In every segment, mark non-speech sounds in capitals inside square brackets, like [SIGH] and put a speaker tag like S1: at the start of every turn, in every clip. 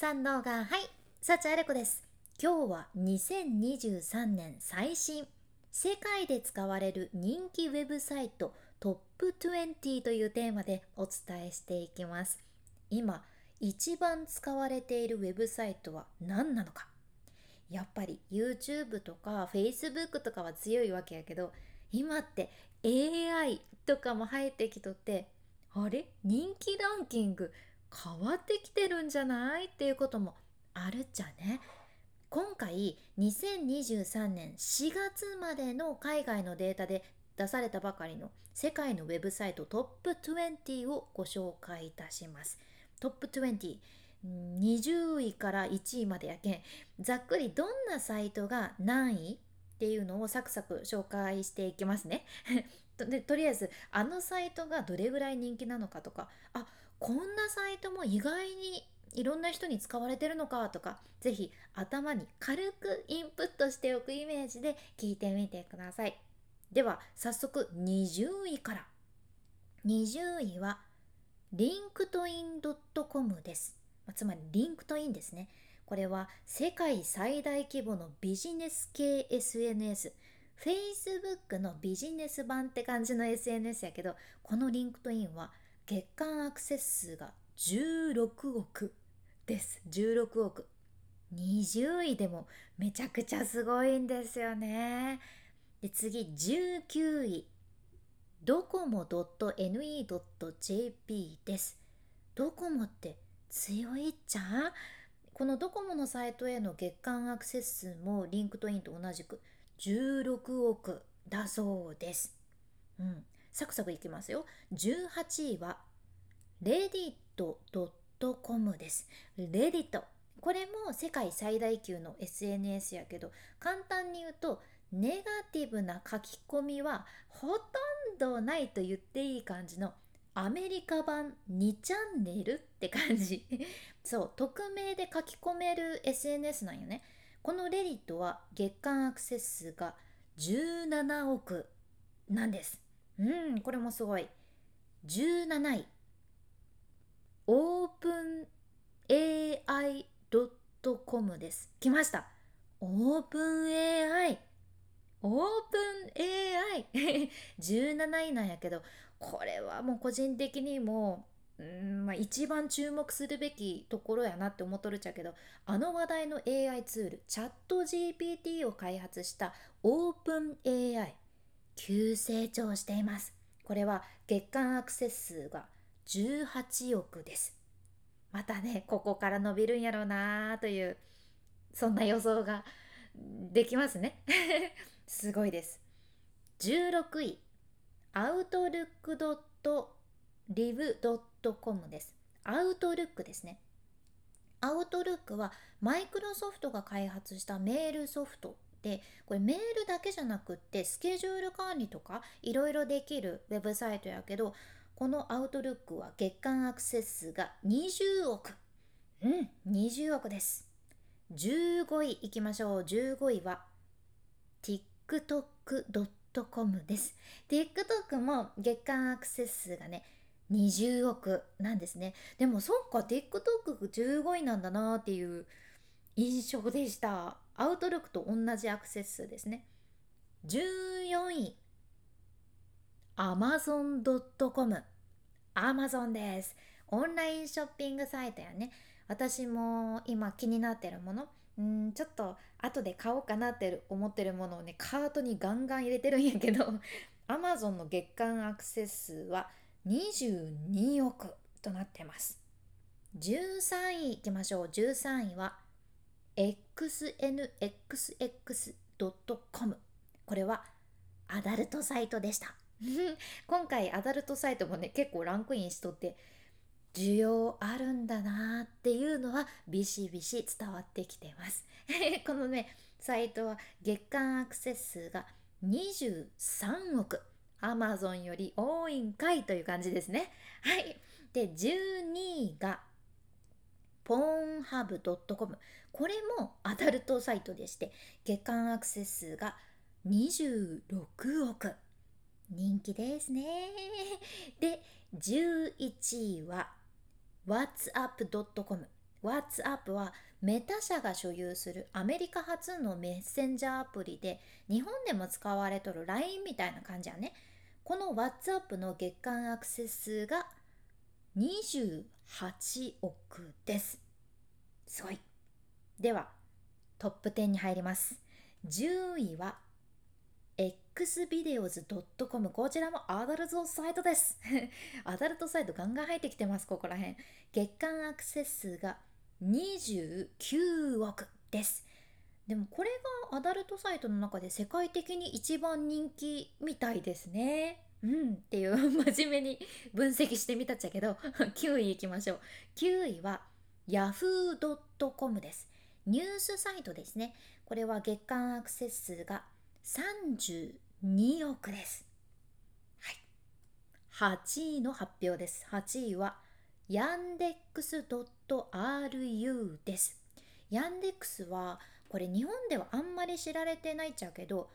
S1: 三能がはい幸あれ子です。今日は2023年最新世界で使われる人気ウェブサイトトップ20というテーマでお伝えしていきます。今一番使われているウェブサイトは何なのか。やっぱり YouTube とか Facebook とかは強いわけやけど今って AI とかも入ってきとってあれ？人気ランキング変わってきてるんじゃない？っていうこともあるっちゃね。今回2023年4月までの海外のデータで出されたばかりの世界のウェブサイトトップ20をご紹介いたします。トップ20 20位から1位までやけんざっくりどんなサイトが何位っていうのをサクサク紹介していきますね [LAUGHS] でとりあえずあのサイトがどれぐらい人気なのかとかあこんなサイトも意外にいろんな人に使われてるのかとか是非頭に軽くインプットしておくイメージで聞いてみてください。では早速20位から。20位はリンクトイン .com です。つまりリンクトインですね。これは世界最大規模のビジネス系 SNS Facebook のビジネス版って感じの SNS やけどこのリンクトインは月間アクセス数が16億。です。16億。20位でもめちゃくちゃすごいんですよね。で次19位。ドコモ .ne.jp です。ドコモって強いっちゃこのドコモのサイトへの月間アクセス数もリンクトインと同じく16億だそうです。うん、サクサクいきますよ。18位は、レディット .com です。レディット。これも世界最大級の SNS やけど、簡単に言うと、ネガティブな書き込みはほとんどないと言っていい感じのアメリカ版2チャンネルって感じ [LAUGHS] そう匿名で書き込める SNS なんよねこのレディットは月間アクセス数が17億なんです。うん、これもすごい。17位。オープン AI.com です。来ました。オープン AI。オープン AI [LAUGHS] 17位なんやけどこれはもう個人的にもうんまあ、一番注目するべきところやなって思っとるっちゃけどあの話題の AI ツールチャット GPT を開発したオープン AI 急成長していますこれは月間アクセス数が18億ですまたねここから伸びるんやろうなというそんな予想ができますね [LAUGHS] すごいです16位アウトルックドットリブドットコムです。アウトルックですね。アウトルックはマイクロソフトが開発したメールソフトでこれメールだけじゃなくってスケジュール管理とかいろいろできるウェブサイトやけどこのアウトルックは月間アクセス数が20億。うん20億です。15位いきましょう。15位は TikTok.com です。TikTok も月間アクセス数がね20億なんですね。でもそっか TikTok が15位なんだなっていう印象でした。アウトルックと同じアクセス数ですね。14位。Amazon.com Amazon です。オンラインショッピングサイトやね。私も今気になってるもの。んちょっと後で買おうかなって思ってるものをねカートにガンガン入れてるんやけど。[LAUGHS] Amazon の月間アクセス数は22億となってます。13位いきましょう。13位は xnxx.com これはアダルトサイトでした。[LAUGHS] 今回アダルトサイトもね結構ランクインしとって需要あるんだなっていうのはビシビシ伝わってきてます [LAUGHS] このねサイトは月間アクセス数が23億アマゾンより多いんかいという感じですね。はい。で、12位が、ポーンハブ .com。これもアダルトサイトでして、月間アクセス数が26億。人気ですね。で、11位は、whatsapp.com。WhatsApp はメタ社が所有するアメリカ初のメッセンジャーアプリで日本でも使われとる LINE みたいな感じやねこの WhatsApp の月間アクセス数が28 8億です。すごい。ではトップ10に入ります。10位は xvideos.com こちらもアダルトサイトです。[LAUGHS] アダルトサイトガンガン入ってきてますここら辺。月間アクセス数が29億です。でもこれがアダルトサイトの中で世界的に一番人気みたいですね。うんっていう [LAUGHS] 真面目に分析してみたっちゃけど9位いきましょう。9位は yahoo.com です。ニュースサイトですね。これは月間アクセス数が32億です。はい。8位の発表です。8位はヤンデックス .ru です。ヤンデックスはこれ日本ではあんまり知られてないっちゃうけど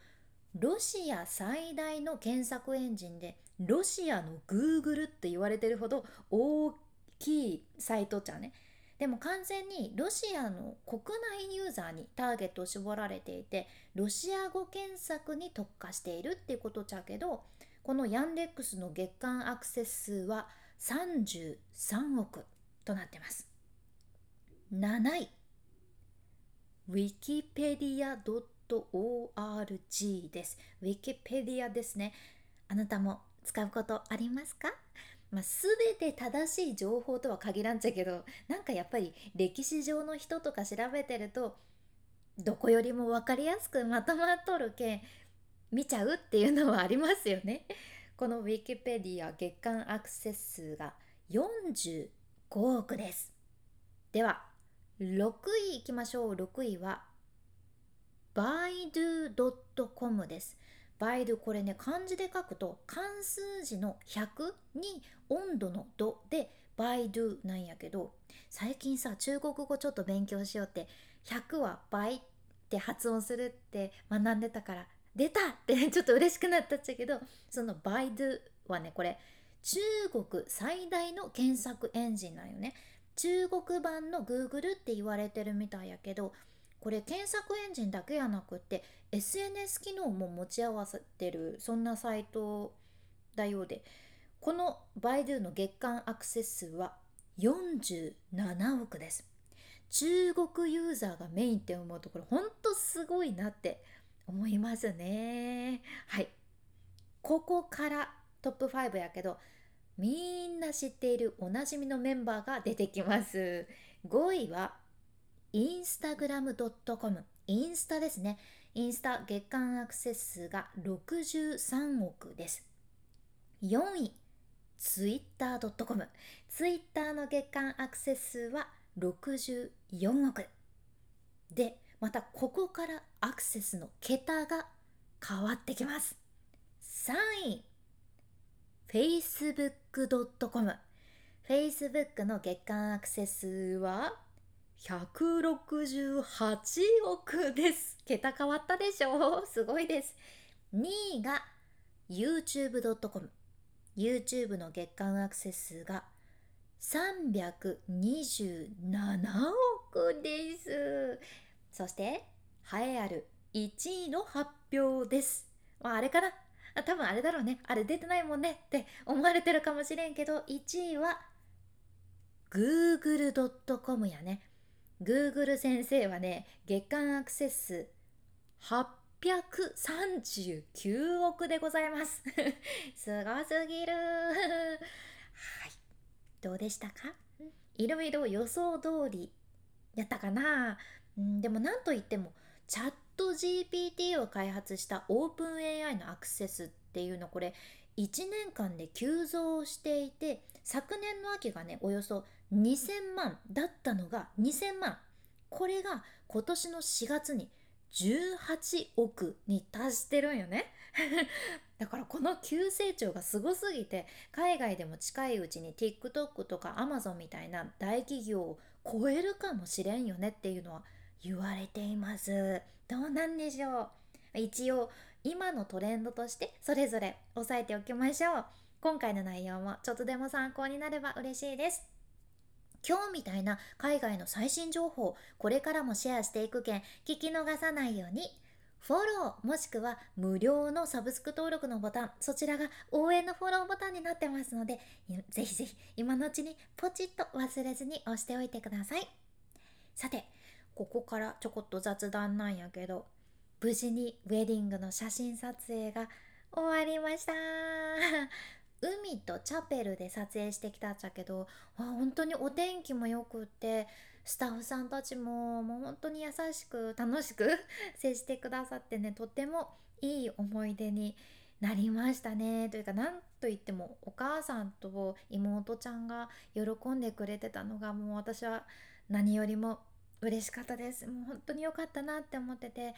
S1: ロシア最大の検索エンジンでロシアの Google って言われてるほど大きいサイトちゃね？でも完全にロシアの国内ユーザーにターゲットを絞られていてロシア語検索に特化しているっていうことちゃけどこのヤンデックスの月間アクセス数は33億となってます。7位。Wikipedia.com .org です Wikipedia ですねあなたも使うことありますか？まあ、全て正しい情報とは限らんちゃけどなんかやっぱり歴史上の人とか調べてるとどこよりも分かりやすくまとまっとるけん見ちゃうっていうのはありますよね。このウィキペディア月間アクセス数が45億です。では6位いきましょう6位は baidu.com です。バイドこれね漢字で書くと漢数字の100に温度の度でバイドゥなんやけど最近さ中国語ちょっと勉強しようって100は倍って発音するって学んでたから出たって [LAUGHS] ちょっと嬉しくなったっちゃけどそのバイドゥはねこれ中国最大の検索エンジンなんよね中国版の Google って言われてるみたいやけどこれ検索エンジンだけやなくって SNS 機能も持ち合わせてるそんなサイトだようでこのバイドゥの月間アクセス数は47億です。中国ユーザーがメインって思うところほんとすごいなって思いますね。はい。ここからトップ5やけどみんな知っているおなじみのメンバーが出てきます。5位はインスタグラム .com インスタですね。インスタ月間アクセス数が63億です。4位ツイッター .com ツイッターの月間アクセス数は64億。でまたここからアクセスの桁が変わってきます。3位 facebook.com Facebook の月間アクセス数は168億です。桁変わったでしょすごいです。2位が youtube.com YouTube の月間アクセス数が327億です。そして栄えある1位の発表です。まああれかな。多分あれだろうね。あれ出てないもんね。って思われてるかもしれんけど1位は google.com やね。Google 先生はね月間アクセス839億でございます。[LAUGHS] すごすぎる。はい。どうでしたか？いろいろ予想通りやったかな、ん、でもなんといってもチャット GPT を開発したオープン AI のアクセスっていうのこれ1年間で急増していて昨年の秋がねおよそ2000万だったのが2000万。これが今年の4月に18億に達してるんよね。[LAUGHS] だからこの急成長がすごすぎて海外でも近いうちに TikTok とか Amazon みたいな大企業を超えるかもしれんよねっていうのは言われています。どうなんでしょう。一応今のトレンドとしてそれぞれ押さえておきましょう。今回の内容もちょっとでも参考になれば嬉しいです。今日みたいな海外の最新情報これからもシェアしていくけん聞き逃さないようにフォローもしくは無料のサブスク登録のボタンそちらが応援のフォローボタンになってますのでぜひぜひ今のうちにポチッと忘れずに押しておいてください。さてここからちょこっと雑談なんやけど無事にウェディングの写真撮影が終わりました。[LAUGHS] 海とチャペルで撮影してきたっちゃけどあ本当にお天気もよくってスタッフさんたちももう本当に優しく楽しく [LAUGHS] 接してくださってねとってもいい思い出になりましたね。というか何と言ってもお母さんと妹ちゃんが喜んでくれてたのがもう私は何よりも嬉しかったです。もう本当に良かったなって思ってて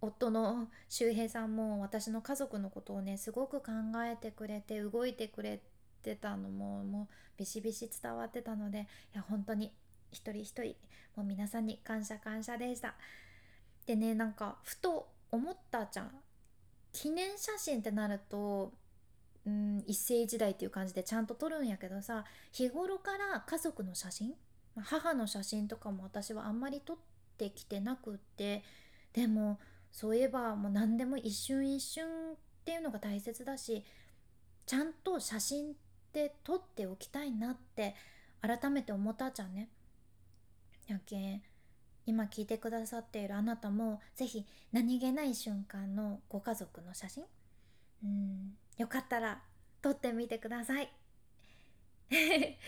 S1: 夫の周平さんも私の家族のことをねすごく考えてくれて動いてくれてたのももうビシビシ伝わってたのでいや本当に一人一人もう皆さんに感謝感謝でした。でねなんかふと思ったじゃん。記念写真ってなるとうん一世一代っていう感じでちゃんと撮るんやけどさ日頃から家族の写真母の写真とかも私はあんまり撮ってきてなくってでもそういえばもう何でも一瞬一瞬っていうのが大切だしちゃんと写真って撮っておきたいなって改めて思ったじゃんね。やけん今聞いてくださっているあなたも是非何気ない瞬間のご家族の写真うんよかったら撮ってみてください。[LAUGHS]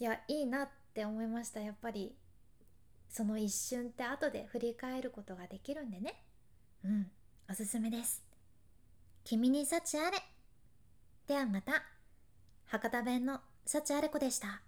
S1: いやいいなってって思いましたやっぱりその一瞬って後で振り返ることができるんでね。うん、おすすめです。君に幸あれ。ではまた。博多弁の幸あれ子でした。